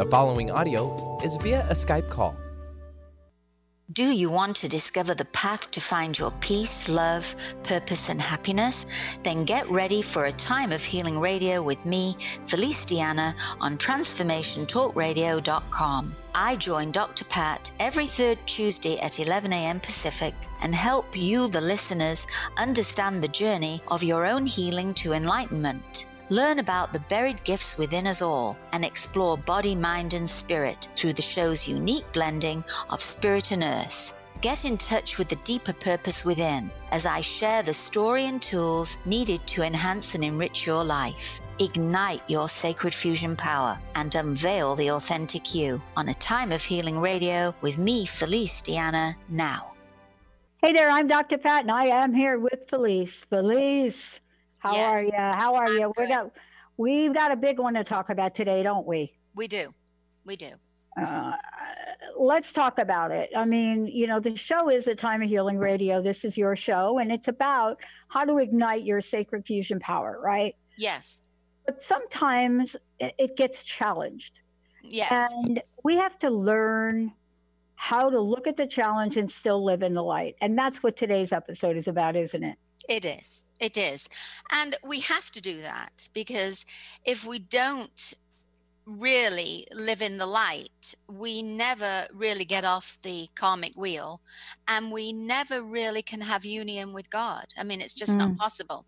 The following audio is via a Skype call. Do you want to discover the path to find your peace, love, purpose, and happiness? Then get ready for a time of healing radio with me, Felice Diana, on TransformationTalkRadio.com. I join Dr. Pat every third Tuesday at 11 a.m. Pacific and help you, the listeners, understand the journey of your own healing to enlightenment. Learn about the buried gifts within us all and explore body, mind, and spirit through the show's unique blending of spirit and earth. Get in touch with the deeper purpose within as I share the story and tools needed to enhance and enrich your life. Ignite your sacred fusion power and unveil the authentic you on a time of healing radio with me, Felice Diana, now. Hey there, I'm Dr. Pat, and I am here with Felice. Felice, how Yes. are you? How are I'm you? We got we've got a big one to talk about today, don't we? We do. We do. Uh, let's talk about it. I mean, you know, the show is a time of healing radio. This is your show, and it's about how to ignite your sacred fusion power, right? Yes. But sometimes it gets challenged, Yes. and we have to learn how to look at the challenge and still live in the light. And that's what today's episode is about, isn't it? It is. It is. And we have to do that because if we don't really live in the light, we never really get off the karmic wheel and we never really can have union with God. I mean, it's just not possible.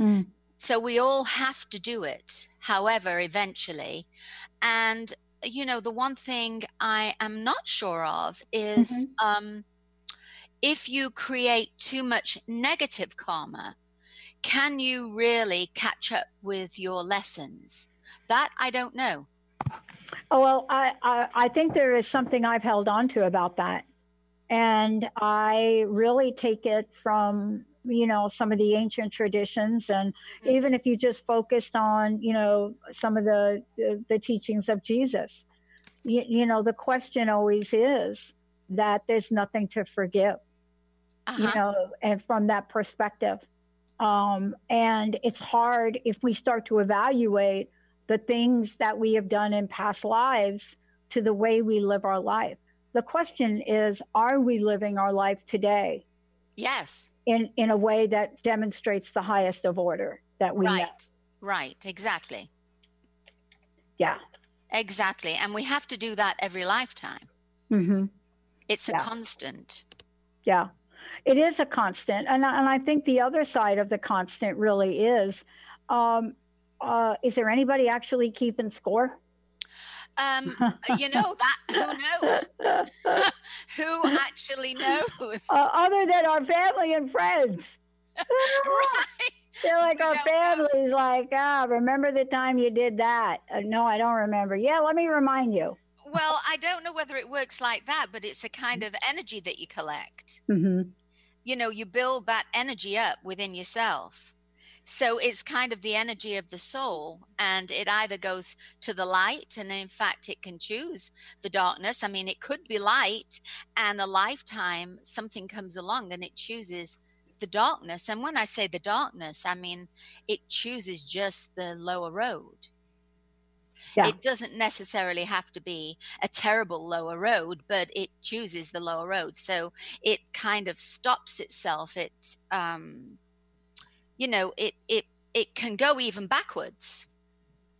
Mm. So we all have to do it, however, eventually. And, you know, the one thing I am not sure of is um, if you create too much negative karma, can you really catch up with your lessons? That I don't know. Oh, well, I, I, I think there is something I've held on to about that. And I really take it from, you know, some of the ancient traditions. And Mhm. even if you just focused on, you know, some of the, the, the teachings of Jesus, you, you know, the question always is that there's nothing to forgive, you Uh-huh. know, and from that perspective. Um, and it's hard if we start to evaluate the things that we have done in past lives to the way we live our life. The question is, are we living our life today Yes. in, in a way that demonstrates the highest of order that we right. Right. Exactly. Yeah. Exactly. And we have to do that every lifetime. hmm It's a Yeah. constant. Yeah. It is a constant. And, I- and I think the other side of the constant really is um, uh, is there anybody actually keeping score? Um, you know that who knows? who actually knows? Uh, other than our family and friends. right. They're like We our don't know. families, like, ah, remember the time you did that? Uh, no, I don't remember. Yeah, let me remind you. Well, I don't know whether it works like that, but it's a kind of energy that you collect. hmm You know, you build that energy up within yourself. So it's kind of the energy of the soul, and it either goes to the light, and in fact, it can choose the darkness. I mean, it could be light, and a lifetime, something comes along and it chooses the darkness. And when I say the darkness, I mean it chooses just the lower road. Yeah. It doesn't necessarily have to be a terrible lower road, but it chooses the lower road. So it kind of stops itself. It, um, you know, it it it can go even backwards.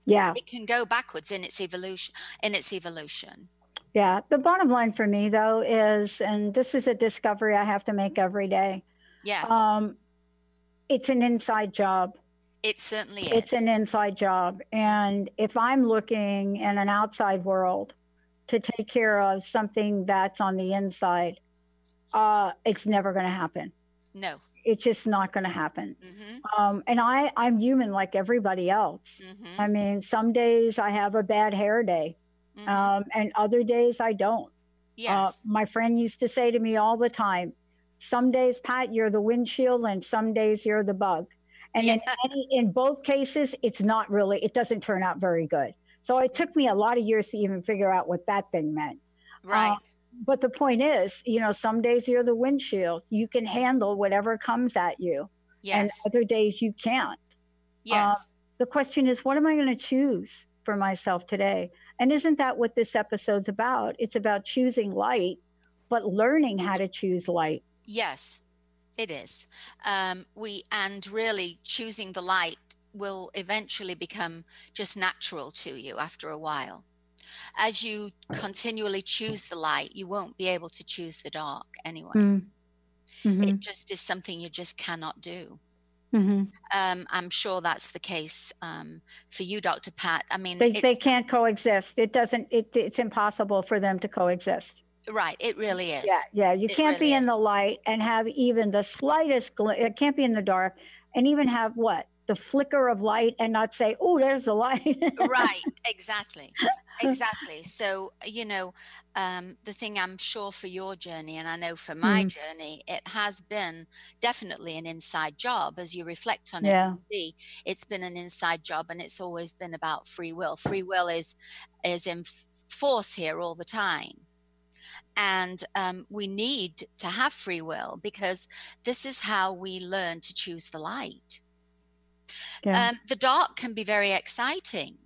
Yeah, It can go backwards in its evolution. In its evolution. yeah. The bottom line for me, though, is, and this is a discovery I have to make every day. Yes, Um, it's an inside job. It certainly is. It's an inside job, and if I'm looking in an outside world to take care of something that's on the inside, uh, it's never going to happen. no. It's just not going to happen. hmm Um, and I, I'm human like everybody else. hmm I mean, some days I have a bad hair day, hmm um, and other days I don't. yes. Uh, my friend used to say to me all the time, "Some days, Pat, you're the windshield, and some days you're the bug." And in, any, in both cases, it's not really. It doesn't turn out very good. So it took me a lot of years to even figure out what that thing meant. right. Um, but the point is, you know, some days you're the windshield. You can handle whatever comes at you, Yes. and other days you can't. yes. Um, the question is, what am I going to choose? for myself today. And isn't that what this episode's about? It's about choosing light, but learning how to choose light. Yes, it is. Um, we and really choosing the light will eventually become just natural to you after a while. As you continually choose the light, you won't be able to choose the dark anyway. Mm. Mm-hmm. It just is something you just cannot do. Mm-hmm. Um, I'm sure that's the case um, for you, Dr. Pat. I mean, They, they can't coexist. It doesn't, it, it's impossible for them to coexist. Right. It really is. Yeah, yeah. You It can't be really in is. the light and have even the slightest, gl- it can't be in the dark and even have what? The flicker of light and not say, oh, there's the light. right exactly exactly so you know um, the thing i'm sure for your journey and i know for my Mm. journey it has been definitely an inside job as you reflect on it Yeah. you it's been an inside job and it's always been about free will free will is is in force here all the time and um, we need to have free will because this is how we learn to choose the light Yeah. um, the dark can be very exciting.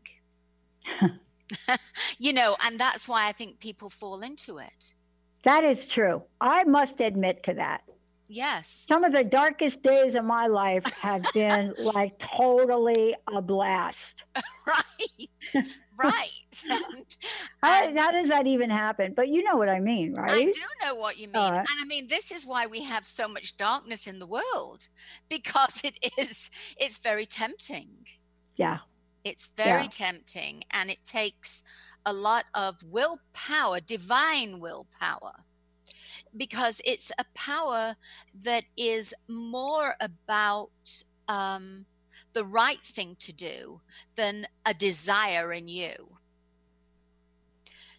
you know, and that's why I think people fall into it. That is true. I must admit to that. Yes, Some of the darkest days of my life have been like totally a blast. right, right. And, How, how does that even happen? But you know what I mean, right? I do know what you mean. Right. And I mean, this is why we have so much darkness in the world because it is, it's very tempting. Yeah. It's very Yeah. tempting and it takes a lot of willpower, divine willpower, because it's a power that is more about um, the right thing to do than a desire in you.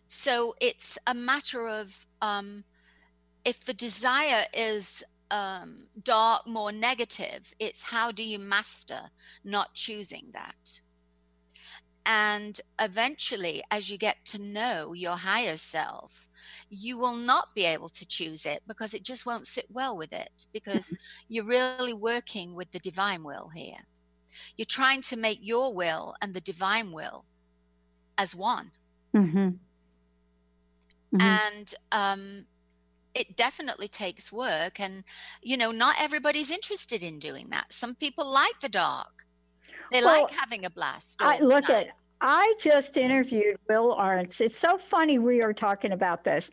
So it's a matter of um, if the desire is um, dark, more negative, it's how do you master not choosing that? And eventually, as you get to know your higher self, you will not be able to choose it because it just won't sit well with it because you're really working with the divine will here. You're trying to make your will and the divine will as one. Mm-hmm. Mhm. And um, it definitely takes work. And, you know, not everybody's interested in doing that. Some people like the dark, they Well, like having a blast. I look at I just interviewed Will Arntz. It's so funny we are talking about this.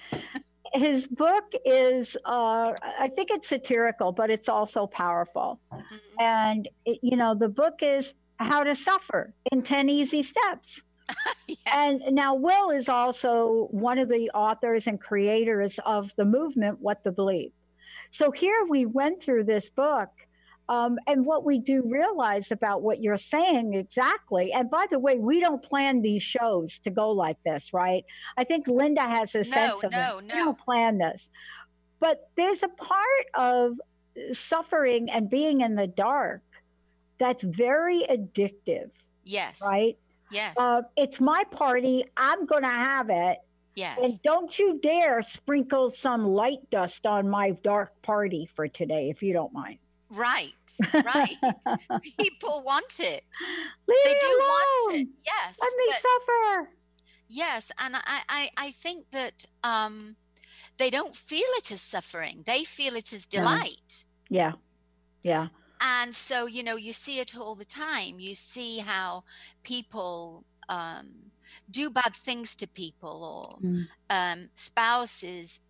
His book is uh, I think it's satirical, but it's also powerful. Mhm. And it, you know, the book is How to Suffer in 10 Easy Steps. Yes. And now Will is also one of the authors and creators of the movement What the Bleep. So here we went through this book. Um, and what we do realize about what you're saying exactly, and by the way, we don't plan these shows to go like this, right? I think Linda has a sense of no, it. We don't plan this. But there's a part of suffering and being in the dark that's very addictive, yes. right? Yes. uh, it's my party. I'm going to have it. yes. And don't you dare sprinkle some light dust on my dark party for today, if you don't mind. Right. Right. People want it. Leave They do alone. want it. Yes. Let me suffer. yes. And I, I, I think that um, they don't feel it as suffering. They feel it as delight. Yeah. Yeah. and so you know you see it all the time you see how people um, do bad things to people or Mm. um, spouses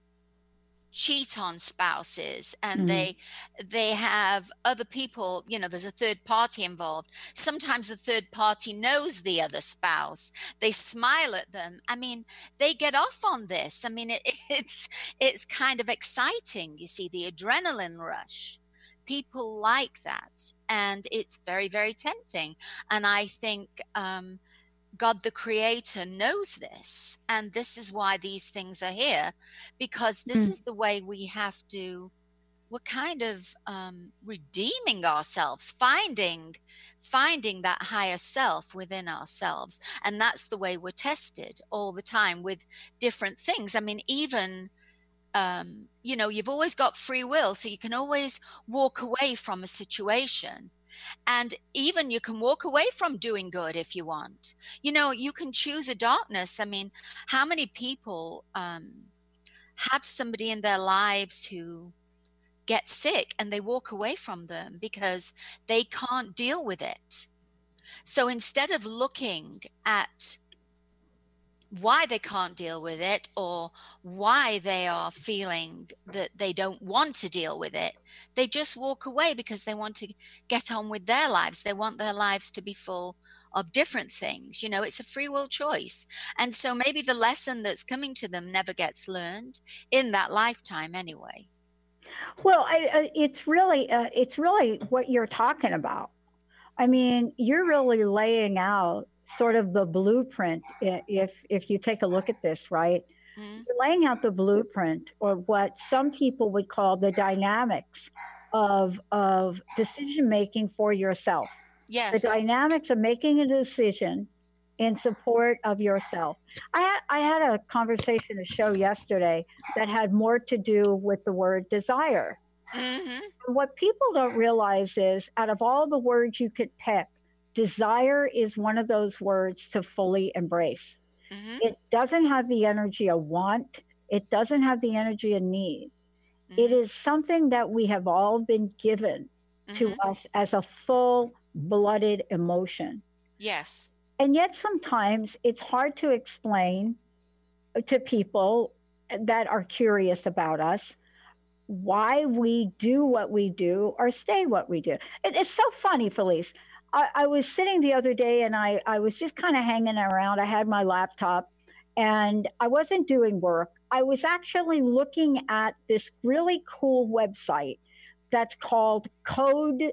cheat on spouses and Mhm. they they have other people you know there's a third party involved. Sometimes the third party knows the other spouse. They smile at them. I mean they get off on this. I mean it, it's it's kind of exciting you see the adrenaline rush. People like that and it's very very tempting. And i think um, god the creator knows this and this is why these things are here because this Mm. is the way we have to we're kind of um, redeeming ourselves finding finding that higher self within ourselves and that's the way we're tested all the time with different things i mean even um, you know you've always got free will so you can always walk away from a situation And even you can walk away from doing good if you want. You know, you can choose a darkness. I mean, how many people um, have somebody in their lives who get sick and they walk away from them because they can't deal with it? So instead of looking at why they can't deal with it or why they are feeling that they don't want to deal with it. They just walk away because they want to get on with their lives. They want their lives to be full of different things. You know, it's a free will choice. And so maybe the lesson that's coming to them never gets learned in that lifetime anyway. Well, I, it's really uh, it's really what you're talking about. I mean, you're really laying out sort of the blueprint if if you take a look at this right? Mm-hmm. you're laying out the blueprint or what some people would call the dynamics of of decision making for yourself. Yes. the dynamics of making a decision in support of yourself. I had i had a conversation a show yesterday that had more to do with the word desire. Mm-hmm. what people don't realize is out of all the words you could pick desire is one of those words to fully embrace. Mm-hmm. It doesn't have the energy of want, it doesn't have the energy of need. Mm-hmm. It is something that we have all been given mm-hmm. to us as a full blooded emotion. Yes. And yet sometimes it's hard to explain to people that are curious about us why we do what we do or stay what we do. it's so funny, Felice. I, I was sitting the other day and I, I was just kind of hanging around. I had my laptop and I wasn't doing work. I was actually looking at this really cool website that's called codepen.io.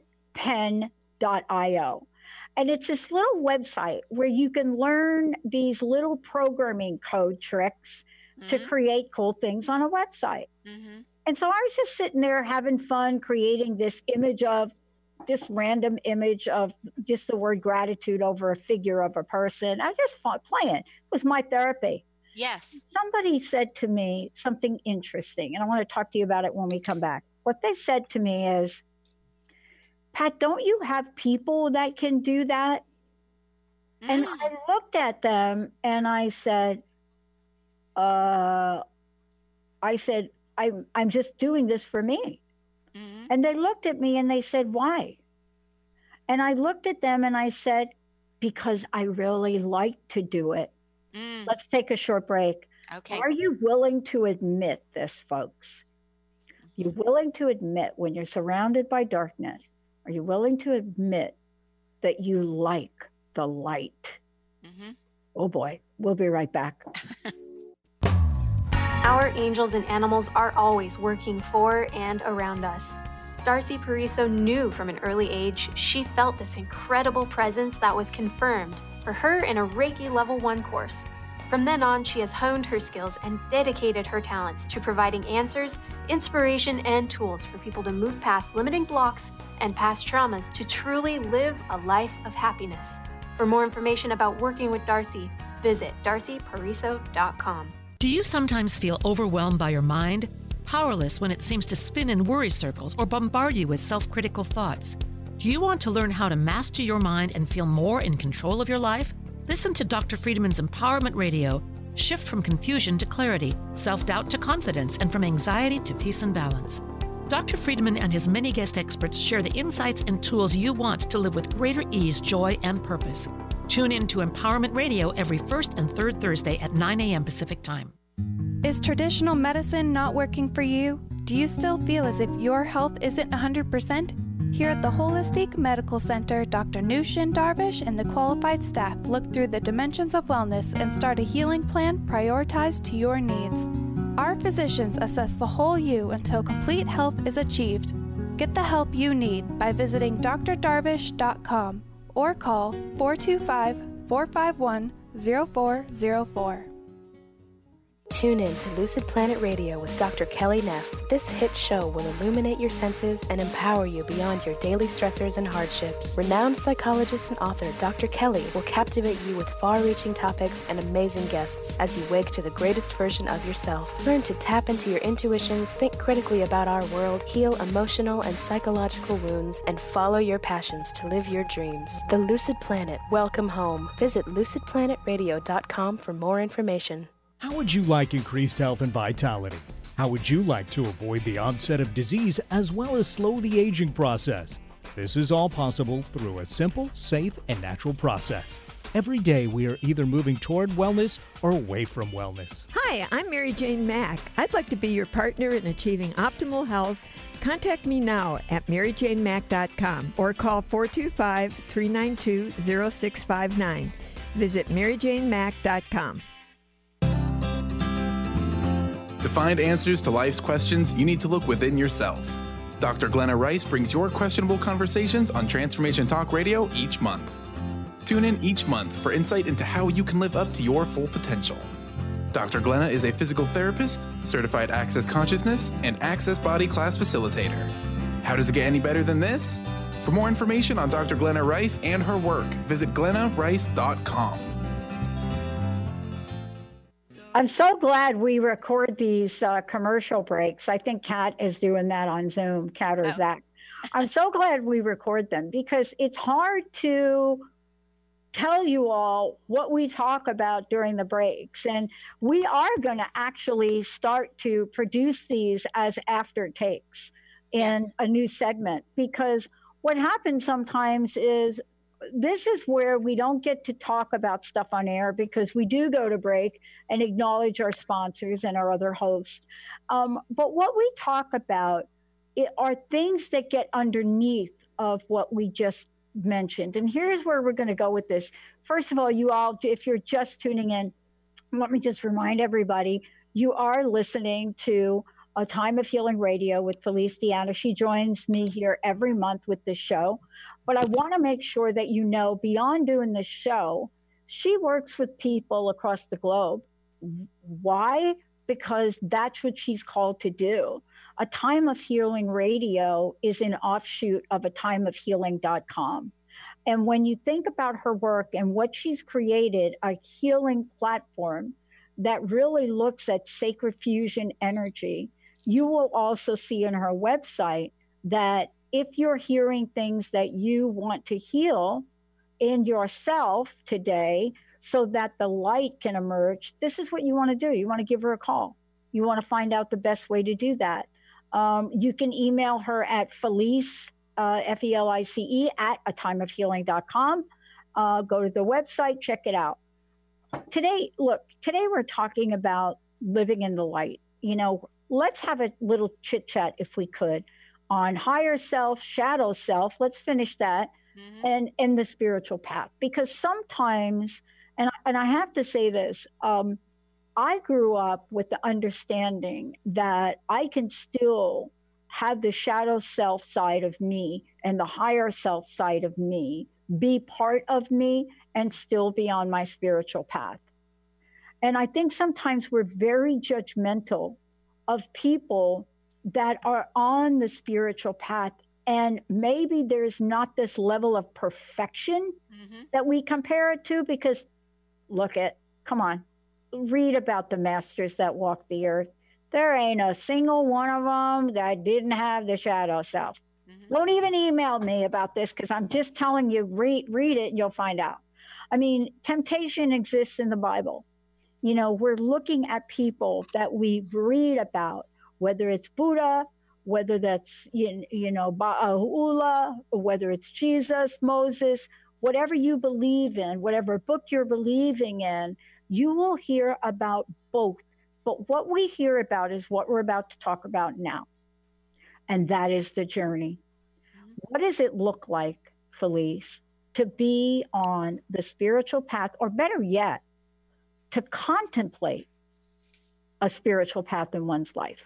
And it's this little website where you can learn these little programming code tricks mm-hmm. to create cool things on a website. Mm-hmm. And so I was just sitting there having fun creating this image of this random image of just the word gratitude over a figure of a person. I just fought playing. It was my therapy. Yes. Somebody said to me something interesting, and I want to talk to you about it when we come back. What they said to me is, Pat, don't you have people that can do that? Mm. And I looked at them and I said, uh, I said, I'm, I'm just doing this for me. Mm-hmm. And they looked at me and they said, Why? And I looked at them and I said, Because I really like to do it. Mm. Let's take a short break. Okay. Are you willing to admit this, folks? Mm-hmm. willing to admit when you're surrounded by darkness? Are you willing to admit that you like the light? Mm-hmm. Oh boy, we'll be right back. Our angels and animals are always working for and around us. Darcy Pariso knew from an early age she felt this incredible presence that was confirmed for her in a Reiki Level 1 course. From then on, she has honed her skills and dedicated her talents to providing answers, inspiration, and tools for people to move past limiting blocks and past traumas to truly live a life of happiness. For more information about working with Darcy, visit darcypariso.com. Do you sometimes feel overwhelmed by your mind? Powerless when it seems to spin in worry circles or bombard you with self critical thoughts? Do you want to learn how to master your mind and feel more in control of your life? Listen to Dr. Friedemann's Empowerment Radio. Shift from confusion to clarity, self doubt to confidence, and from anxiety to peace and balance. Dr. Friedeman and his many guest experts share the insights and tools you want to live with greater ease, joy, and purpose. Tune in to Empowerment Radio every first and third Thursday at 9 a.m. Pacific Time. Is traditional medicine not working for you? Do you still feel as if your health isn't 100%? Here at the Holistic Medical Center, Dr. Nushin Darvish and the qualified staff look through the dimensions of wellness and start a healing plan prioritized to your needs. Our physicians assess the whole you until complete health is achieved. Get the help you need by visiting drdarvish.com or call 425 451 0404. Tune in to Lucid Planet Radio with Dr. Kelly Neff. This hit show will illuminate your senses and empower you beyond your daily stressors and hardships. Renowned psychologist and author Dr. Kelly will captivate you with far reaching topics and amazing guests as you wake to the greatest version of yourself. Learn to tap into your intuitions, think critically about our world, heal emotional and psychological wounds, and follow your passions to live your dreams. The Lucid Planet, welcome home. Visit lucidplanetradio.com for more information. How would you like increased health and vitality? How would you like to avoid the onset of disease as well as slow the aging process? This is all possible through a simple, safe, and natural process. Every day we are either moving toward wellness or away from wellness. Hi, I'm Mary Jane Mack. I'd like to be your partner in achieving optimal health. Contact me now at maryjanemack.com or call 425 392 0659. Visit maryjanemack.com. To find answers to life's questions, you need to look within yourself. Dr. Glenna Rice brings your questionable conversations on Transformation Talk Radio each month. Tune in each month for insight into how you can live up to your full potential. Dr. Glenna is a physical therapist, certified Access Consciousness, and Access Body Class facilitator. How does it get any better than this? For more information on Dr. Glenna Rice and her work, visit glennarice.com. I'm so glad we record these uh, commercial breaks. I think Kat is doing that on Zoom, Kat or Oh. Zach. I'm so glad we record them because it's hard to tell you all what we talk about during the breaks. And we are going to actually start to produce these as after takes in Yes. a new segment because what happens sometimes is this is where we don't get to talk about stuff on air because we do go to break and acknowledge our sponsors and our other hosts. Um, but what we talk about are things that get underneath of what we just mentioned. And here's where we're going to go with this. First of all, you all, if you're just tuning in, let me just remind everybody you are listening to a time of healing radio with Felice Diana. She joins me here every month with this show. But I want to make sure that you know beyond doing this show, she works with people across the globe. Why? Because that's what she's called to do. A time of healing radio is an offshoot of a time of healing.com. And when you think about her work and what she's created, a healing platform that really looks at sacred fusion energy, you will also see in her website that if you're hearing things that you want to heal in yourself today so that the light can emerge, this is what you want to do. You want to give her a call. You want to find out the best way to do that. Um, you can email her at Felice, uh, F E L I C E, at a timeofhealing.com. Uh, go to the website, check it out. Today, look, today we're talking about living in the light. You know, let's have a little chit chat if we could on higher self, shadow self. Let's finish that Mhm. and and the spiritual path because sometimes and and I have to say this um I grew up with the understanding that I can still have the shadow self side of me and the higher self side of me be part of me and still be on my spiritual path. And I think sometimes we're very judgmental of people that are on the spiritual path and maybe there's not this level of perfection Mhm. that we compare it to because look at come on read about the masters that walked the earth. There ain't a single one of them that didn't have the shadow self. Mhm. don't even email me about this because i'm just telling you read read it and you'll find out. I mean temptation exists in the bible. You know we're looking at people that we read about whether it's buddha whether that's you, you know Baha'u'llah, or whether it's jesus moses whatever you believe in whatever book you're believing in you will hear about both but what we hear about is what we're about to talk about now and that is the journey. What does it look like felice to be on the spiritual path or better yet to contemplate a spiritual path in one's life?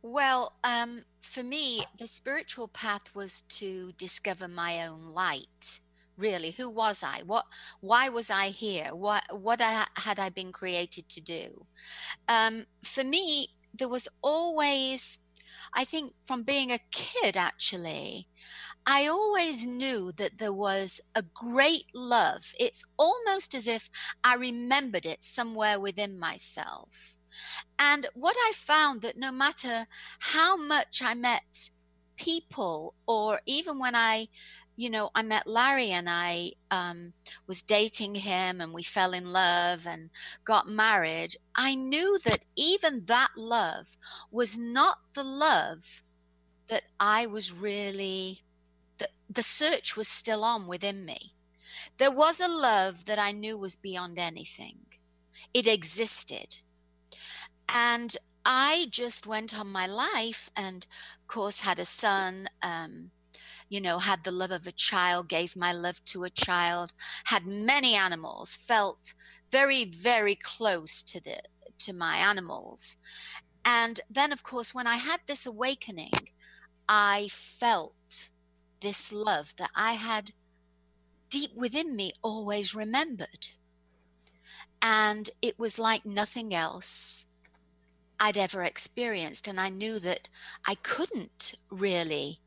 Well, um, for me, the spiritual path was to discover my own light, really who was i what why was i here what what I, had i been created to do um, for me there was always i think from being a kid actually I always knew that there was a great love. It's almost as if I remembered it somewhere within myself. And what I found that no matter how much I met people, or even when I you know, I met Larry and I um, was dating him and we fell in love and got married. I knew that even that love was not the love that I was really, the, the search was still on within me. There was a love that I knew was beyond anything, it existed. And I just went on my life and, of course, had a son. Um, you know, had the love of a child, gave my love to a child, had many animals, felt very, very close to the to my animals. And then of course when I had this awakening, I felt this love that I had deep within me always remembered. And it was like nothing else I'd ever experienced. And I knew that I couldn't really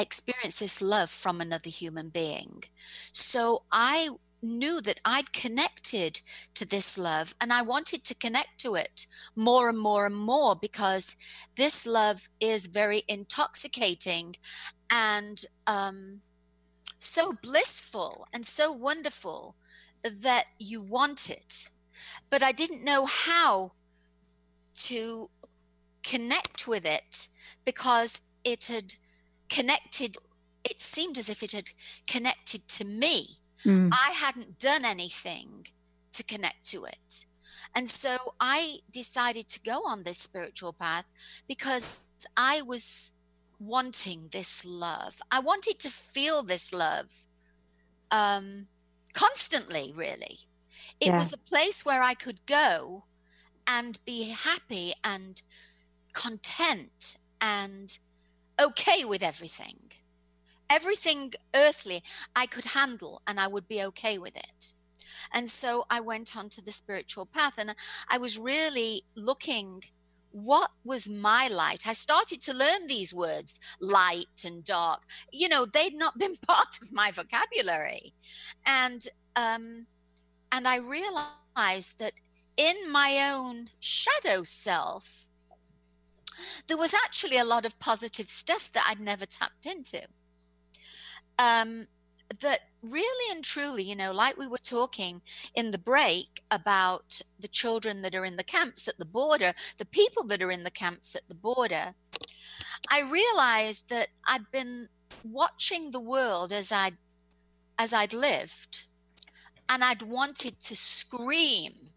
experience this love from another human being. So I knew that I'd connected to this love and I wanted to connect to it more and more and more because this love is very intoxicating and um, so blissful and so wonderful that you want it. But I didn't know how to connect with it because it had connected it seemed as if it had connected to me mm. i hadn't done anything to connect to it and so i decided to go on this spiritual path because i was wanting this love i wanted to feel this love um constantly really it yeah. was a place where i could go and be happy and content and okay with everything. Everything earthly I could handle and I would be okay with it. And so I went on to the spiritual path and I was really looking what was my light i started to learn these words light and dark you know they'd not been part of my vocabulary and um and i realized that in my own shadow self there was actually a lot of positive stuff that I'd never tapped into. Um, that really and truly, you know, like we were talking in the break about the children that are in the camps at the border, the people that are in the camps at the border, I realized that I'd been watching the world as I'd as I'd lived, and I'd wanted to scream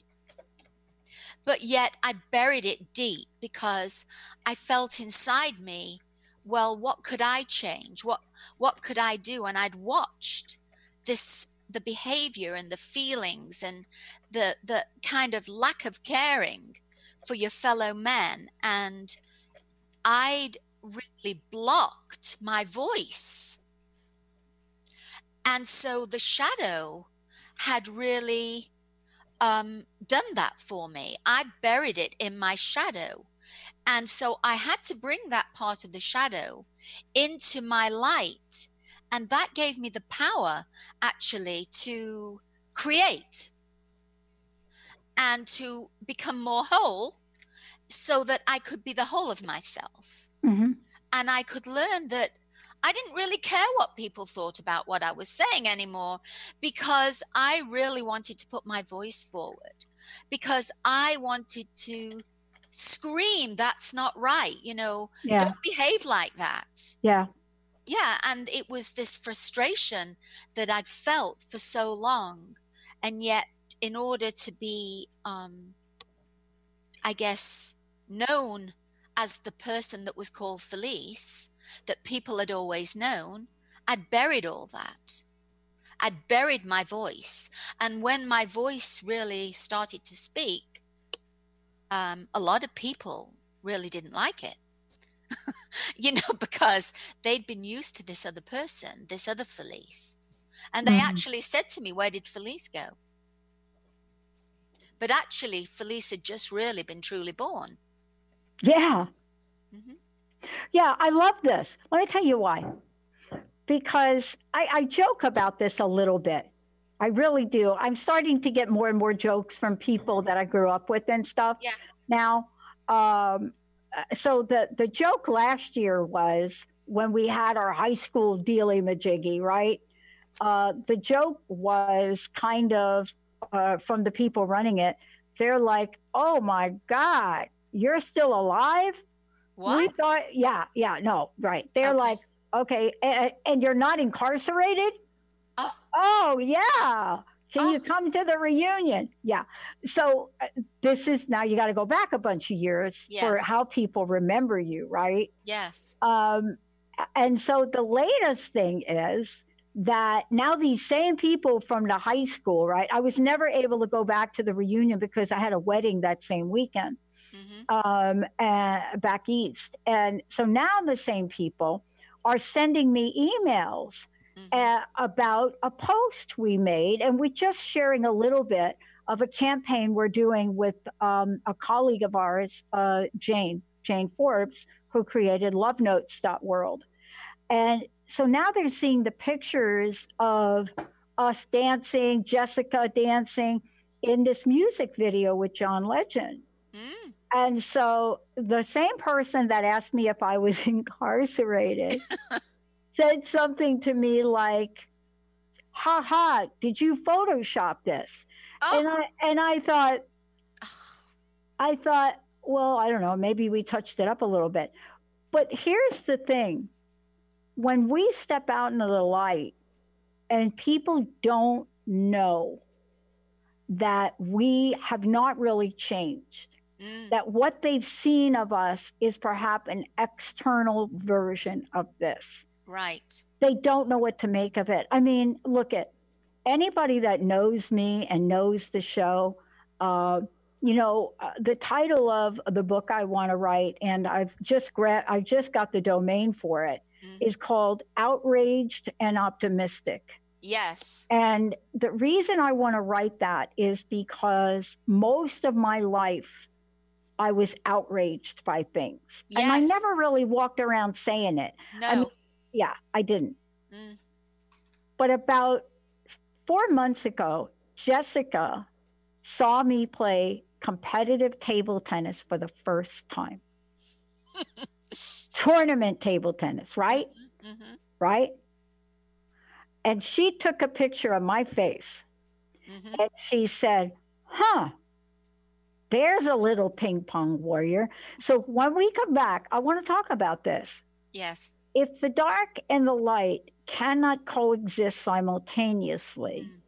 but yet I buried it deep because I felt inside me, well, what could I change? What what could I do? And I'd watched this the behavior and the feelings and the the kind of lack of caring for your fellow men and I'd really blocked my voice. And so the shadow had really um, done that for me. I buried it in my shadow. And so I had to bring that part of the shadow into my light. And that gave me the power actually to create and to become more whole so that I could be the whole of myself. Mm-hmm. And I could learn that I didn't really care what people thought about what I was saying anymore because I really wanted to put my voice forward because I wanted to scream that's not right you know? Yeah. don't behave like that. Yeah. Yeah and it was this frustration that i'd felt for so long and yet in order to be um i guess known as the person that was called Felice, that people had always known, I'd buried all that. I'd buried my voice. And when my voice really started to speak, um, a lot of people really didn't like it. you know, because they'd been used to this other person, this other Felice. And they Mhm. actually said to me, Where did Felice go? But actually, Felice had just really been truly born. Yeah. Mhm. Yeah, I love this. Let me tell you why. Because I, I joke about this a little bit. I really do. I'm starting to get more and more jokes from people that I grew up with and stuff. Yeah. Now, um, so the the joke last year was when we had our high school dealy majiggy, right? Uh, the joke was kind of uh, from the people running it. They're like, "Oh my God, you're still alive?" We thought, yeah, yeah, no, right. They're Okay. like, okay, and, and you're not incarcerated? Oh. Oh, yeah. Can you Oh. come to the reunion? Yeah. So uh, this is now you got to go back a bunch of years for how people remember you, right? Yes. Um, and so the latest thing is that now these same people from the high school, right? I was never able to go back to the reunion because I had a wedding that same weekend hmm um, uh, back east. And so now the same people are sending me emails hmm uh, about a post we made, and we're just sharing a little bit of a campaign we're doing with um, a colleague of ours, uh, Jane, Jane Forbes, who created LoveNotes.world. And so now they're seeing the pictures of us dancing, Jessica dancing in this music video with John Legend. Mm. And so the same person that asked me if I was incarcerated said something to me like, ha ha, did you Photoshop this? Oh. And Oh, I and I thought, I thought, well, I don't know, maybe we touched it up a little bit. But here's the thing. When we step out into the light and people don't know that we have not really changed, mm. that what they've seen of us is perhaps an external version of this. right. They don't know what to make of it. I mean, look at anybody that knows me and knows the show. Uh, you know, uh, the title of the book I want to write, and I've just gra- I just got the domain for it, Mhm. is called "Outraged and Optimistic." Yes. And the reason I want to write that is because most of my life I was outraged by things. And I never really walked around saying it. No. I mean, yeah, I didn't. Mm. But about four months ago, Jessica saw me play competitive table tennis for the first time. Tournament table tennis, right? hmm Right? And she took a picture of my face hmm and she said, Huh, there's a little ping pong warrior. So when we come back, I want to talk about this. Yes. If the dark and the light cannot coexist simultaneously, Mm.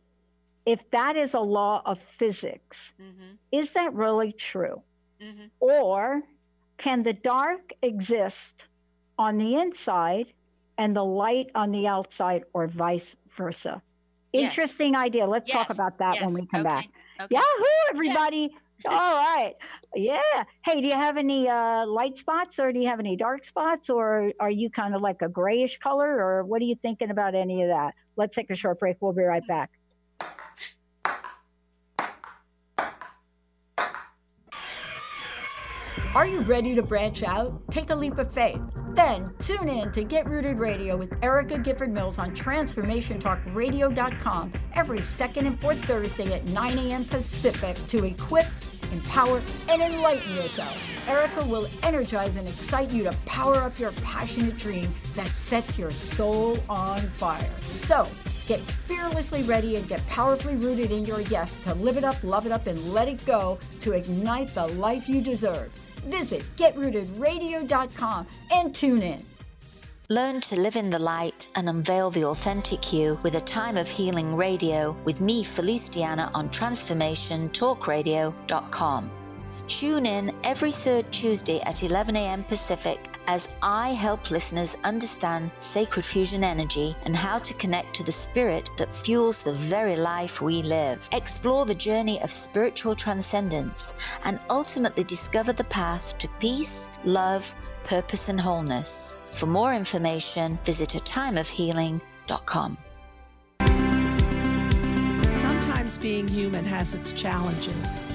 if that is a law of physics, hmm is that really true? hmm Or can the dark exist on the inside and the light on the outside, or vice versa? Yes. Interesting idea. Let's talk about that when we come back. Okay. Okay. Yahoo, everybody. All right. Yeah. Hey, do you have any uh, light spots or do you have any dark spots or are you kind of like a grayish color or what are you thinking about any of that? Let's take a short break. We'll be right back. Are you ready to branch out? Take a leap of faith. Then tune in to Get Rooted Radio with Erica Gifford Mills on TransformationTalkRadio.com every second and fourth Thursday at 9 a.m. Pacific to equip, empower, and enlighten yourself. Erica will energize and excite you to power up your passionate dream that sets your soul on fire. So, Get fearlessly ready and get powerfully rooted in your yes to live it up, love it up, and let it go to ignite the life you deserve. Visit getrootedradio.com and tune in. Learn to live in the light and unveil the authentic you with a time of healing radio with me, Felice Diana, on transformationtalkradio.com. Tune in every third Tuesday at 11 a.m. Pacific as I help listeners understand sacred fusion energy and how to connect to the spirit that fuels the very life we live. Explore the journey of spiritual transcendence and ultimately discover the path to peace, love, purpose, and wholeness. For more information, visit a timeofhealing.com. Sometimes being human has its challenges.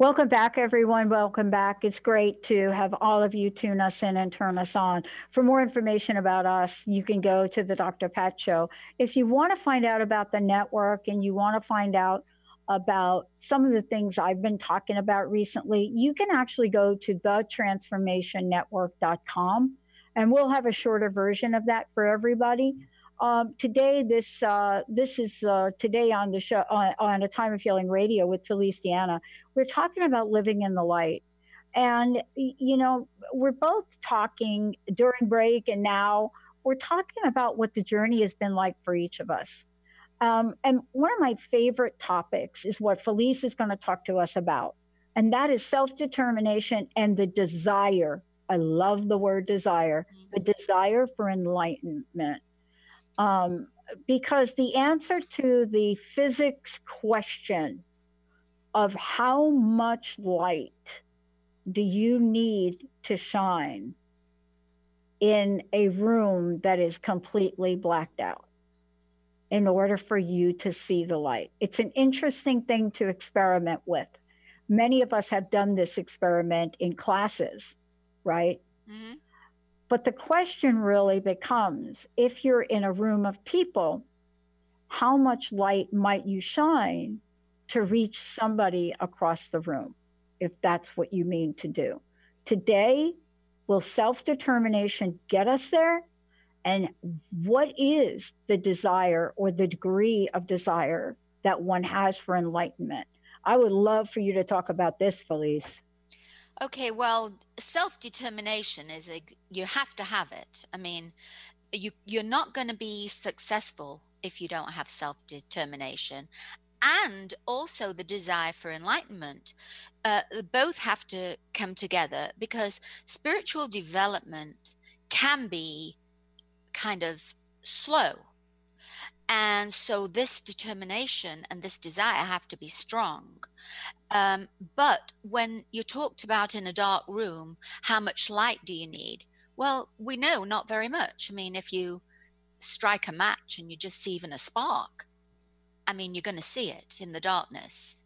Welcome back, everyone. Welcome back. It's great to have all of you tune us in and turn us on. For more information about us, you can go to the Dr. Pat Show. If you want to find out about the network and you want to find out about some of the things I've been talking about recently, you can actually go to thetransformationnetwork.com and we'll have a shorter version of that for everybody. Um, today, this uh, this is uh, today on the show on, on, a time of healing radio with Felice Diana. We're talking about living in the light, and you know we're both talking during break and now we're talking about what the journey has been like for each of us. Um, and one of my favorite topics is what Felice is going to talk to us about, and that is self determination and the desire. I love the word desire, the desire for enlightenment um, because the answer to the physics question of how much light do you need to shine in a room that is completely blacked out in order for you to see the light. It's an interesting thing to experiment with. Many of us have done this experiment in classes, right? Mm-hmm. But the question really becomes if you're in a room of people, how much light might you shine to reach somebody across the room, if that's what you mean to do? Today, will self determination get us there? And what is the desire or the degree of desire that one has for enlightenment? I would love for you to talk about this, Felice. Okay, well, self-determination is a, you have to have it. I mean, you you're not going to be successful if you don't have self-determination and also the desire for enlightenment. Uh, both have to come together because spiritual development can be kind of slow and so this determination and this desire have to be strong. Um, but when you talked about in a dark room, how much light do you need? Well, we know not very much. I mean, if you strike a match and you just see even a spark, I mean, you're going to see it in the darkness.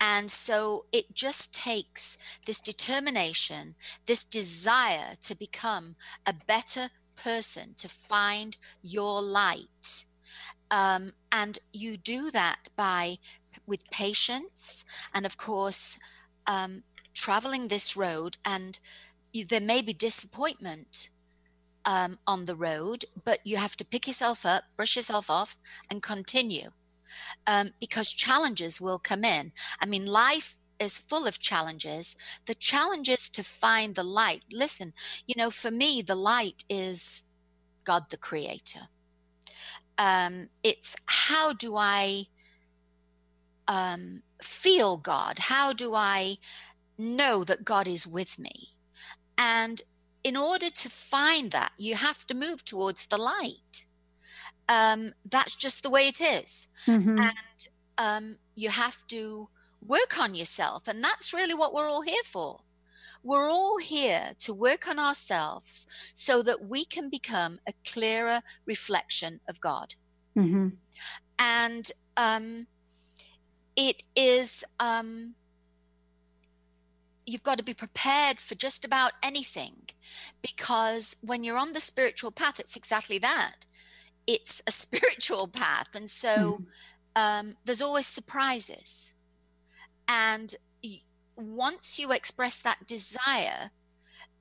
And so it just takes this determination, this desire to become a better person, to find your light um, and you do that by with patience and of course um, traveling this road. And you, there may be disappointment um, on the road but you have to pick yourself up brush yourself off and continue um, because challenges will come in. I mean life is full of challenges. The challenge is to find the light. Listen you know for me the light is god the creator. Um, it's how do I um, feel God? How do I know that God is with me? And in order to find that, you have to move towards the light. Um, that's just the way it is. Mm-hmm. And um, you have to work on yourself. And that's really what we're all here for. We're all here to work on ourselves so that we can become a clearer reflection of God. Mm-hmm. And um, it is, um, you've got to be prepared for just about anything because when you're on the spiritual path, it's exactly that. It's a spiritual path. And so mm-hmm. um, there's always surprises. And once you express that desire,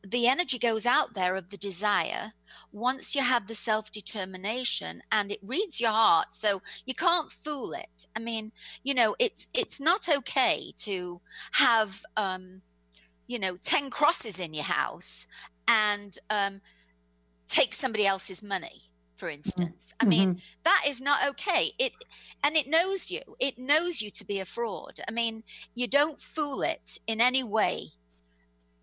the energy goes out there of the desire once you have the self determination and it reads your heart. So you can't fool it. I mean you know it's it's not okay to have um you know 10 crosses in your house and um take somebody else's money for mm-hmm. instance. Mm-hmm. i mean that is not okay. It and it knows you. It knows you to be a fraud. I mean you don't fool it in any way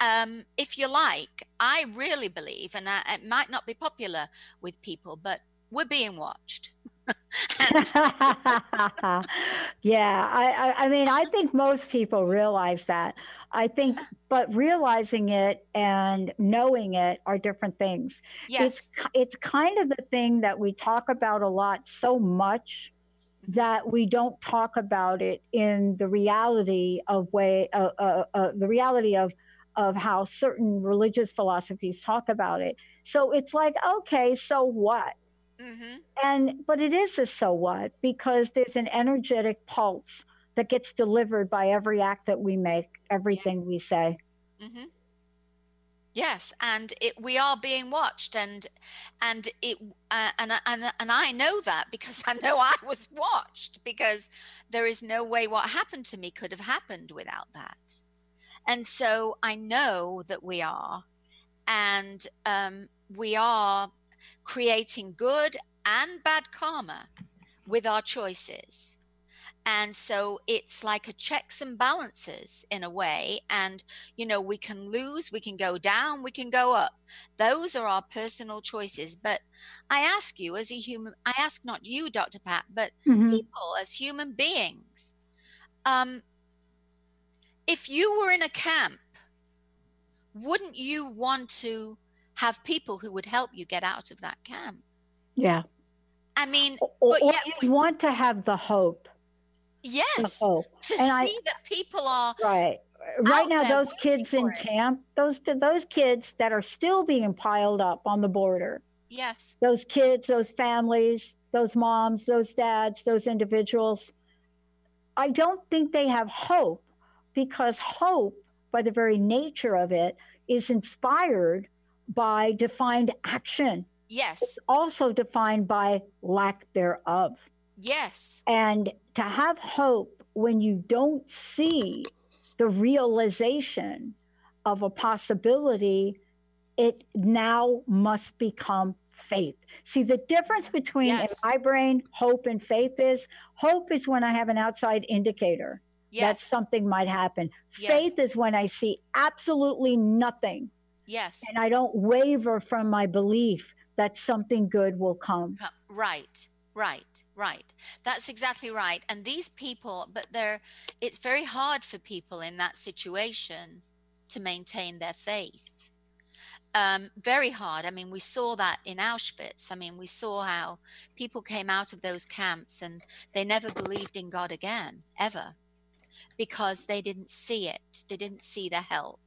um, if you like, I really believe, and I, it might not be popular with people, but we're being watched. yeah, I, I, mean, I think most people realize that. I think, but realizing it and knowing it are different things. Yes. It's, it's kind of the thing that we talk about a lot so much that we don't talk about it in the reality of way, uh, uh, uh, the reality of of how certain religious philosophies talk about it. So it's like, okay, so what? Mm-hmm. And but it is a so what because there's an energetic pulse that gets delivered by every act that we make, everything yeah. we say. Mm-hmm. Yes, and it, we are being watched, and and it uh, and and and I know that because I know I was watched because there is no way what happened to me could have happened without that. And so I know that we are, and um, we are creating good and bad karma with our choices. And so it's like a checks and balances in a way. And, you know, we can lose, we can go down, we can go up. Those are our personal choices. But I ask you as a human, I ask not you, Dr. Pat, but mm-hmm. people as human beings, um, if you were in a camp, wouldn't you want to have people who would help you get out of that camp? Yeah. I mean, or, but yet you we, want to have the hope. Yes. The hope. To and see I, that people are right. Right now, those kids in it. camp, those those kids that are still being piled up on the border. Yes. Those kids, those families, those moms, those dads, those individuals. I don't think they have hope because hope, by the very nature of it, is inspired by defined action. Yes. It's also defined by lack thereof. Yes. And to have hope when you don't see the realization of a possibility, it now must become faith. See, the difference between yes. in my brain, hope and faith is hope is when I have an outside indicator yes. that something might happen. Yes. Faith is when I see absolutely nothing. Yes. And I don't waver from my belief that something good will come. Right. Right, right. That's exactly right. And these people, but they're, it's very hard for people in that situation to maintain their faith. Um, very hard. I mean, we saw that in Auschwitz. I mean, we saw how people came out of those camps and they never believed in God again, ever because they didn't see it. They didn't see the help.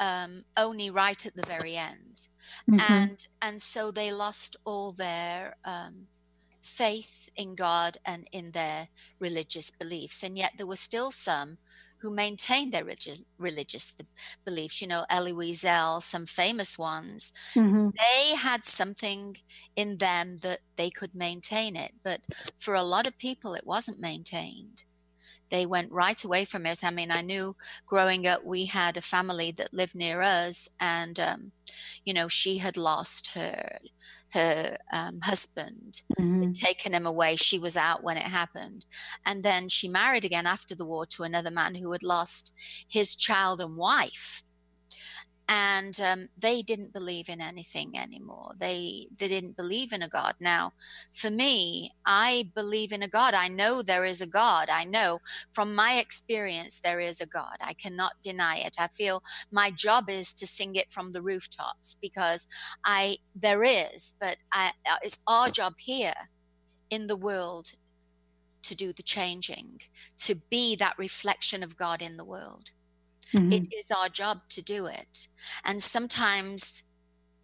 Um, only right at the very end. Mm-hmm. And and so they lost all their um, faith in God and in their religious beliefs. And yet there were still some who maintained their religious, religious beliefs. You know, Elie Wiesel, some famous ones. Mm-hmm. They had something in them that they could maintain it. But for a lot of people, it wasn't maintained they went right away from it. I mean, I knew growing up, we had a family that lived near us, and um, you know, she had lost her her um, husband, mm-hmm. taken him away. She was out when it happened, and then she married again after the war to another man who had lost his child and wife. And um, they didn't believe in anything anymore. They they didn't believe in a god. Now for me i believe in a god. I know there is a god. I know from my experience there is a god. I cannot deny it. I feel my job is to sing it from the rooftops because i there is but I, uh, it's our job here in the world to do the changing to be that reflection of god in the world Mm-hmm. It is our job to do it. And sometimes,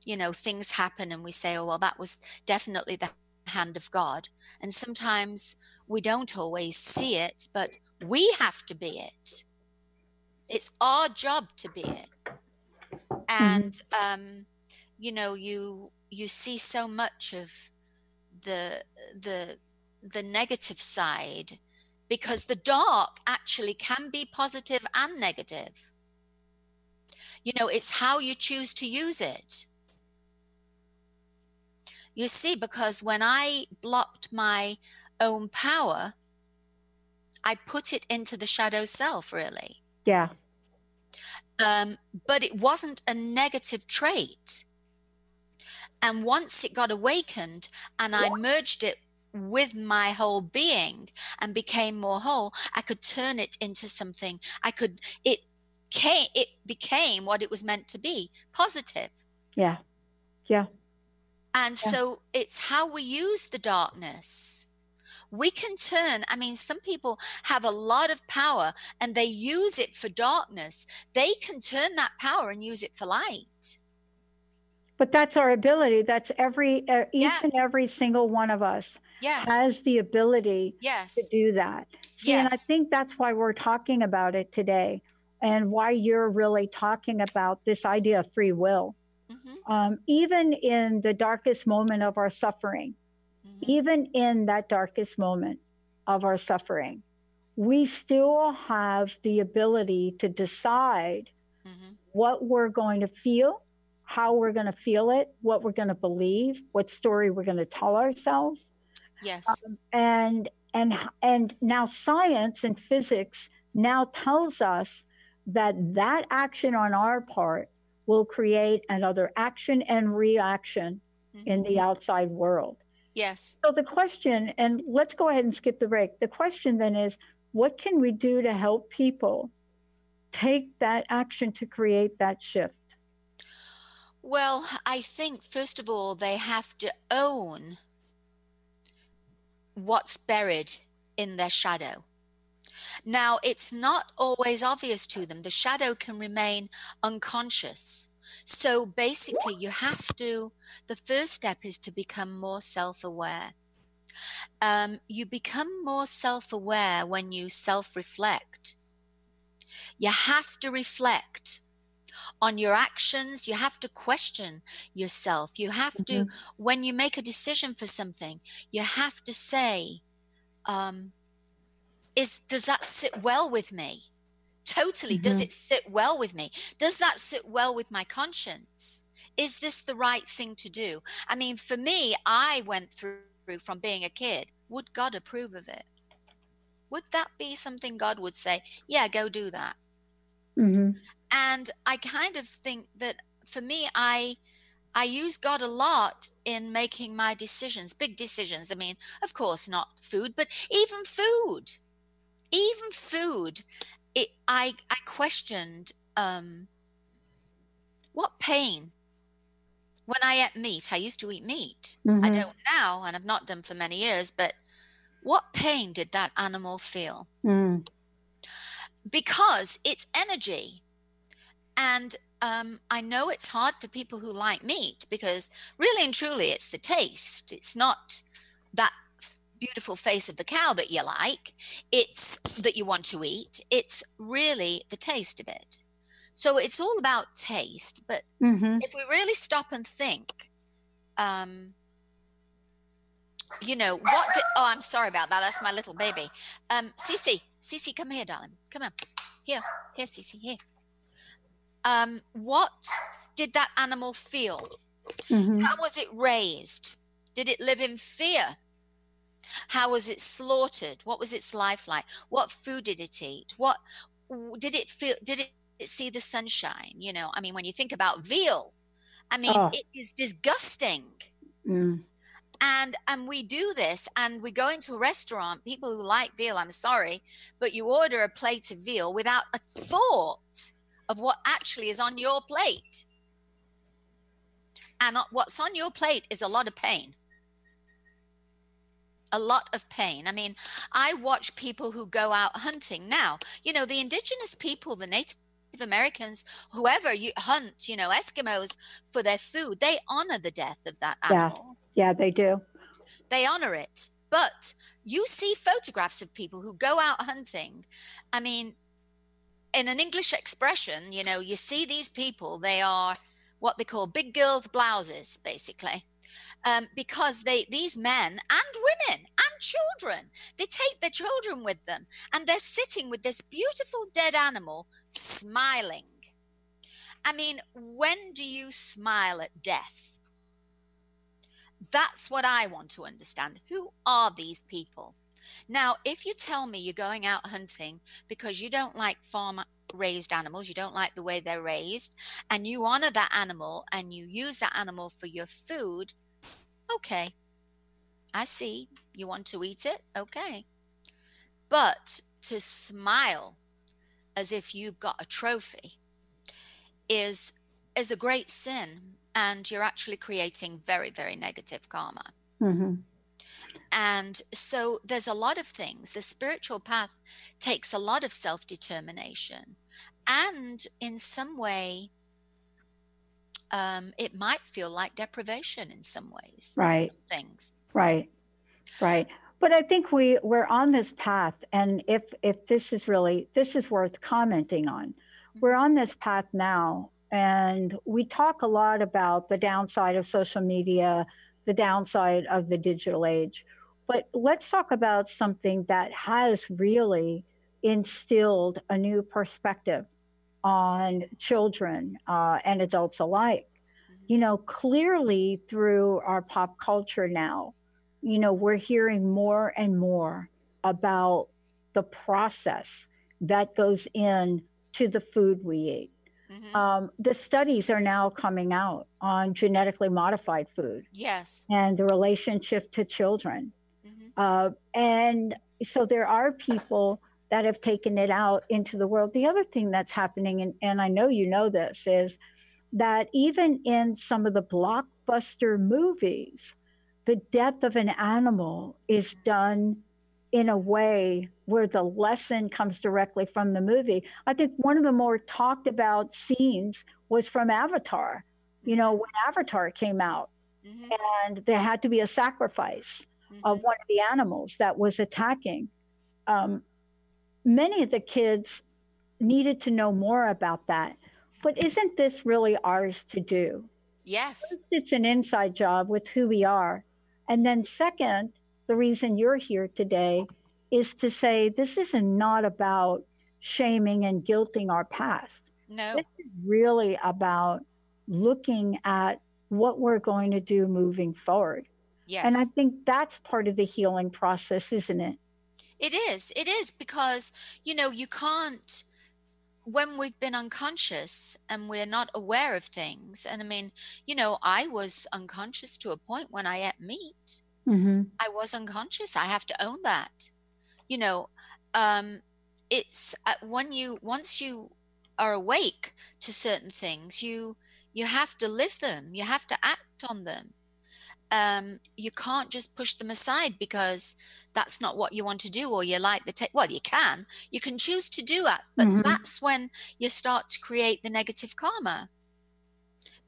you know, things happen and we say, oh, well, that was definitely the hand of God. And sometimes we don't always see it, but we have to be it. It's our job to be it. Mm-hmm. And, mm-hmm. um, you know, you you see so much of the the the negative side because the dark actually can be positive and negative. You know, it's how you choose to use it. You see, because when I blocked my own power, I put it into the shadow self, really. Yeah. Um, but it wasn't a negative trait. And once it got awakened and I merged it with my whole being and became more whole i could turn it into something. I could it came it became what it was meant to be positive. Yeah. Yeah. And yeah. so it's how we use the darkness. We can turn i mean some people have a lot of power and they use it for darkness. They can turn that power and use it for light. But that's our ability. That's every uh, each yeah. and every single one of us yes. has the ability yes. to do that. See, yes. and I think that's why we're talking about it today and why you're really talking about this idea of free will. Mm-hmm. Um, even in the darkest moment of our suffering, mm-hmm. even in that darkest moment of our suffering, we still have the ability to decide mm-hmm. what we're going to feel, how we're going to feel it, what we're going to believe, what story we're going to tell ourselves. Yes. Um, and and and now science and physics now tells us that that action on our part will create another action and reaction mm-hmm. in the mm-hmm. outside world. Yes. So the question, and let's go ahead and skip the break. The question then is, what can we do to help people take that action to create that shift? Well, I think first of all, they have to own what's buried in their shadow. Now, it's not always obvious to them. The shadow can remain unconscious. So basically, you have to, the first step is to become more self aware. Um, you become more self aware when you self reflect. You have to reflect on your actions. You have to question yourself. You have mm-hmm. to, when you make a decision for something, you have to say, um, is does that sit well with me? Totally. Mm-hmm. Does it sit well with me? Does that sit well with my conscience? Is this the right thing to do? I mean, for me, I went through from being a kid. Would God approve of it? Would that be something God would say, yeah, go do that? Mm-hmm and i kind of think that for me i i use god a lot in making my decisions big decisions. I mean of course not food but even food. Even food. It, i i questioned um what pain? When i ate meat i used to eat meat. Mm-hmm. i don't now and i've not done for many years but what pain did that animal feel? Mm. because it's energy and um, I know it's hard for people who like meat because really and truly it's the taste. It's not that beautiful face of the cow that you like, it's that you want to eat. It's really the taste of it. So it's all about taste. But mm-hmm. if we really stop and think, um, you know, what? Did, oh, I'm sorry about that. That's my little baby. Um, Cece, Cece, come here, darling. Come on. Here, here, Cece, here um, what did that animal feel? Mm-hmm. How was it raised? Did it live in fear? How was it slaughtered? What was its life like? What food did it eat? What did it feel? Did it see the sunshine. You know, I mean, when you think about veal, I mean, Oh. it is disgusting. Mm. And and we do this, and we go into a restaurant. People who like veal, I'm sorry, but you order a plate of veal without a thought of what actually is on your plate. And what's on your plate is a lot of pain. A lot of pain. I mean, I watch people who go out hunting now. You know, the indigenous people, the Native Americans, whoever you hunt, you know, Eskimos for their food, they honor the death of that animal. Yeah. Yeah, they do. They honor it. But you see photographs of people who go out hunting. I mean, in an English expression, you know, you see these people, they are what they call big girls' blouses, basically. Um, because they these men and women and children they take their children with them and they're sitting with this beautiful dead animal smiling. I mean when do you smile at death? That's what i want to understand. Who are these people now if you tell me you're going out hunting because you don't like farm raised animals you don't like the way they're raised and you honor that animal and you use that animal for your food okay. I see. You want to eat it? Okay. But to smile as if you've got a trophy is is a great sin and you're actually creating very very negative karma. Hmm and so there's a lot of things the spiritual path takes a lot of self-determination and in some way um, it might feel like deprivation in some ways in some Right. things Right. Right. But I think we we're on this path and if if this is really this is worth commenting on. We're on this path now and we talk a lot about the downside of social media, the downside of the digital age. But let's talk about something that has really instilled a new perspective on children uh, and adults alike. You know, clearly through our pop culture now, you know, we're hearing more and more about the process that goes in to the food we eat. Mhm. Um, the studies are now coming out on genetically modified food yes and the relationship to children. Mhm. Uh, and so there are people that have taken it out into the world. The other thing that's happening, and, and I know you know this, is that even in some of the blockbuster movies, the death of an animal is done in a way where the lesson comes directly from the movie. I think one of the more talked about scenes was from Avatar. You know, when Avatar came out, Mhm. and there had to be a sacrifice of Mhm. one of the animals that was attacking. Um, many of the kids needed to know more about that. But isn't this really ours to do? yes First, it's an inside job with who we are. And then, second, the reason you're here today is to say this is not about shaming and guilting our past. no This is really about looking at what we're going to do moving forward. yes And I think that's part of the healing process, isn't it? It is. It is because, you know, you can't, when we've been unconscious and we're not aware of things. And I mean, you know, I was unconscious to a point when I ate meat. Mm-hmm. I was unconscious. I have to own that. You know, um, it's uh, when you, once you are awake to certain things, you, you have to live them, you have to act on them. Um, you can't just push them aside because that's not what you want to do or you like the te- well you can you can choose to do that but Mhm. that's when you start to create the negative karma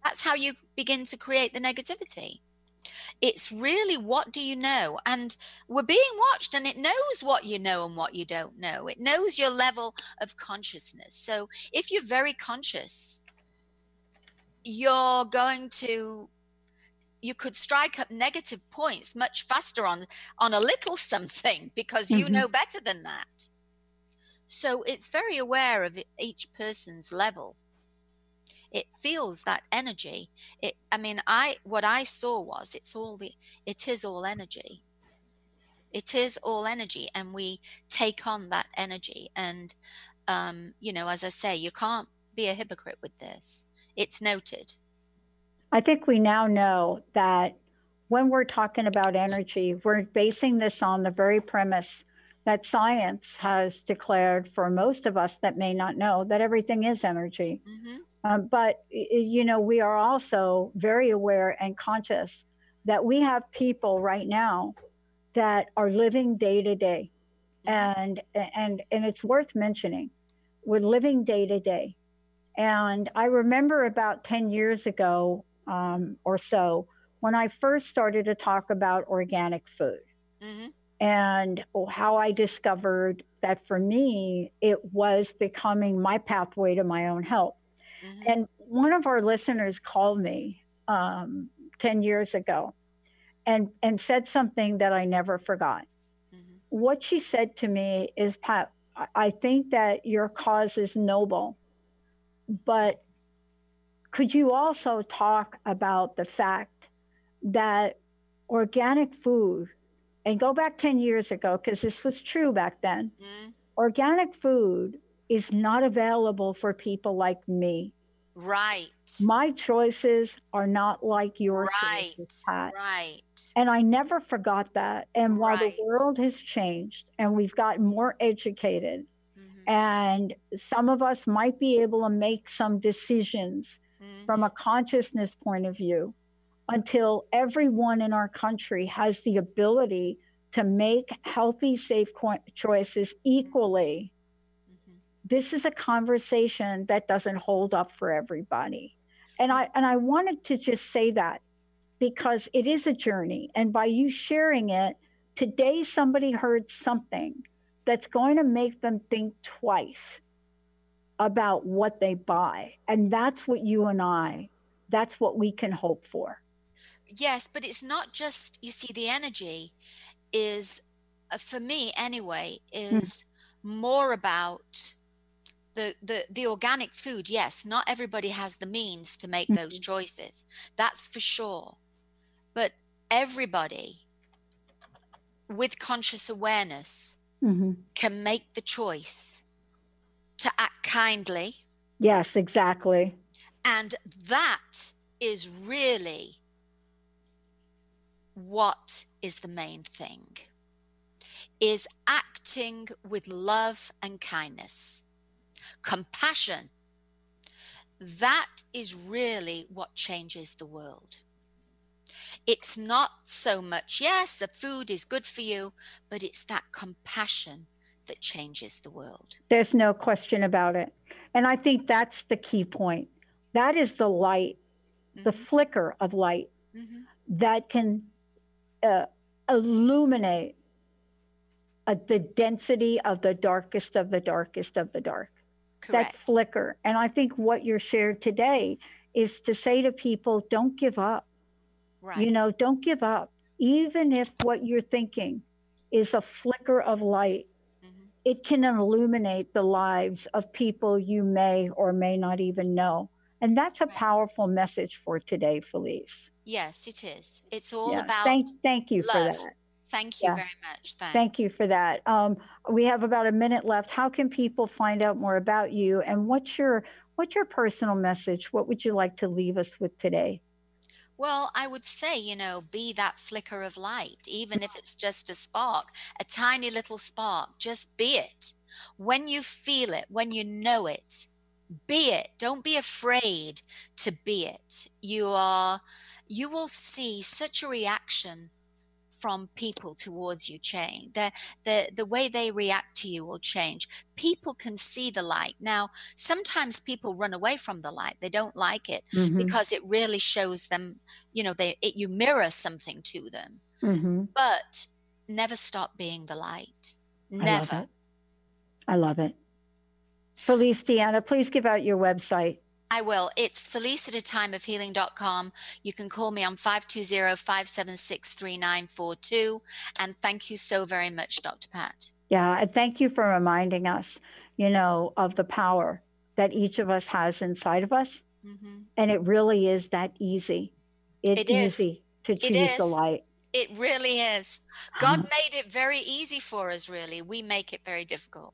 that's how you begin to create the negativity it's really what do you know? And we're being watched and it knows what you know and what you don't know. It knows your level of consciousness. So if you're very conscious you're going to you could strike up negative points much faster on on a little something because you Mhm. know better than that. So it's very aware of each person's level it feels that energy it i mean i what i saw was it's all the it is all energy it is all energy and we take on that energy and um you know as i say you can't be a hypocrite with this. It's noted. I think we now know that when we're talking about energy, we're basing this on the very premise that science has declared for most of us that may not know that everything is energy. Mm-hmm. Um, but, you know, we are also very aware and conscious that we have people right now that are living day to day. And, and, and it's worth mentioning, we're living day to day. And I remember about 10 years ago um, or so when I first started to talk about organic food. Mm-hmm and how I discovered that for me, it was becoming my pathway to my own health. Mm-hmm. And one of our listeners called me um, 10 years ago and, and said something that I never forgot. Mm-hmm. What she said to me is, Pat, I think that your cause is noble, but could you also talk about the fact that organic food and go back 10 years ago, because this was true back then, mm. organic food is not available for people like me. Right. My choices are not like your right. choices, Pat. Right. And I never forgot that. And while right. the world has changed and we've gotten more educated, mm-hmm. and some of us might be able to make some decisions mm-hmm. from a consciousness point of view until everyone in our country has the ability to make healthy, safe choices equally. This is a conversation that doesn't hold up for everybody. And I and I wanted to just say that because it is a journey and by you sharing it today somebody heard something that's going to make them think twice about what they buy. And that's what you and I that's what we can hope for. Yes, but it's not just, you see, the energy is, uh, for me anyway, is more about the, the the organic food yes not everybody has the means to make those Mhm. choices that's for sure but everybody with conscious awareness Mhm. can make the choice to act kindly Yes, exactly. and that is really what is the main thing is acting with love and kindness compassion that is really what changes the world it's not so much yes the food is good for you but it's that compassion that changes the world There's no question about it. And I think that's the key point. That is the light, the Mhm, flicker of light mhm. that can uh, illuminate uh, the density of the darkest of the darkest of the dark. That flicker. And I think what you're shared today is to say to people, don't give up. right You know, don't give up. Even if what you're thinking is a flicker of light, Mhm. it can illuminate the lives of people you may or may not even know. And that's a Right. powerful message for today, Felice. yes it is it's all Yeah. about Thank, thank you for that. Thank you Yeah. very much thanks Thank you for that. Um, we have about a minute left. How can people find out more about you? And what's your what's your personal message? What would you like to leave us with today? Well, I would say, you know, be that flicker of light, even if it's just a spark, a tiny little spark, just be it. When you feel it, when you know it, be it. Don't be afraid to be it. You are, you will see such a reaction from people towards you change. The, the, the way they react to you will change. People can see the light. Now, sometimes people run away from the light. They don't like it Mhm, because it really shows them you know they it, you mirror something to them mhm. but never stop being the light I love never it. I love it. Felice Diana, please give out your website. I will. It's Felice at a time of healing.com. You can call me on 520-576-3942. And thank you so very much, Dr. Pat. Yeah, and thank you for reminding us, you know, of the power that each of us has inside of us. hmm And it really is that easy. It's It is. easy to choose the light. It really is. God ah. made it very easy for us, really. We make it very difficult.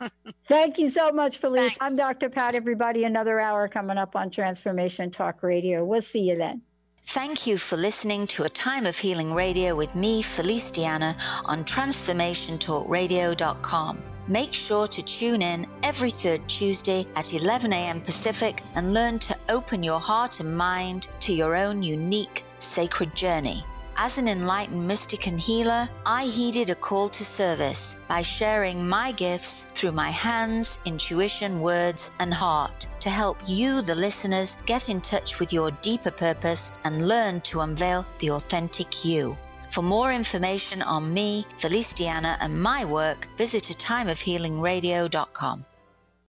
Thank you so much, Felice. I'm Dr. Pat, everybody. Another hour coming up on Transformation Talk Radio. We'll see you then. Thank you for listening to A Time of Healing Radio with me, Felice Diana, on TransformationTalkRadio.com. Make sure to tune in every third Tuesday at 11 a.m. Pacific and learn to open your heart and mind to your own unique sacred journey. As an enlightened mystic and healer, I heeded a call to service by sharing my gifts through my hands, intuition, words, and heart to help you, the listeners, get in touch with your deeper purpose and learn to unveil the authentic you. For more information on me, Felice Diana, and my work, visit a timeofhealingradio.com.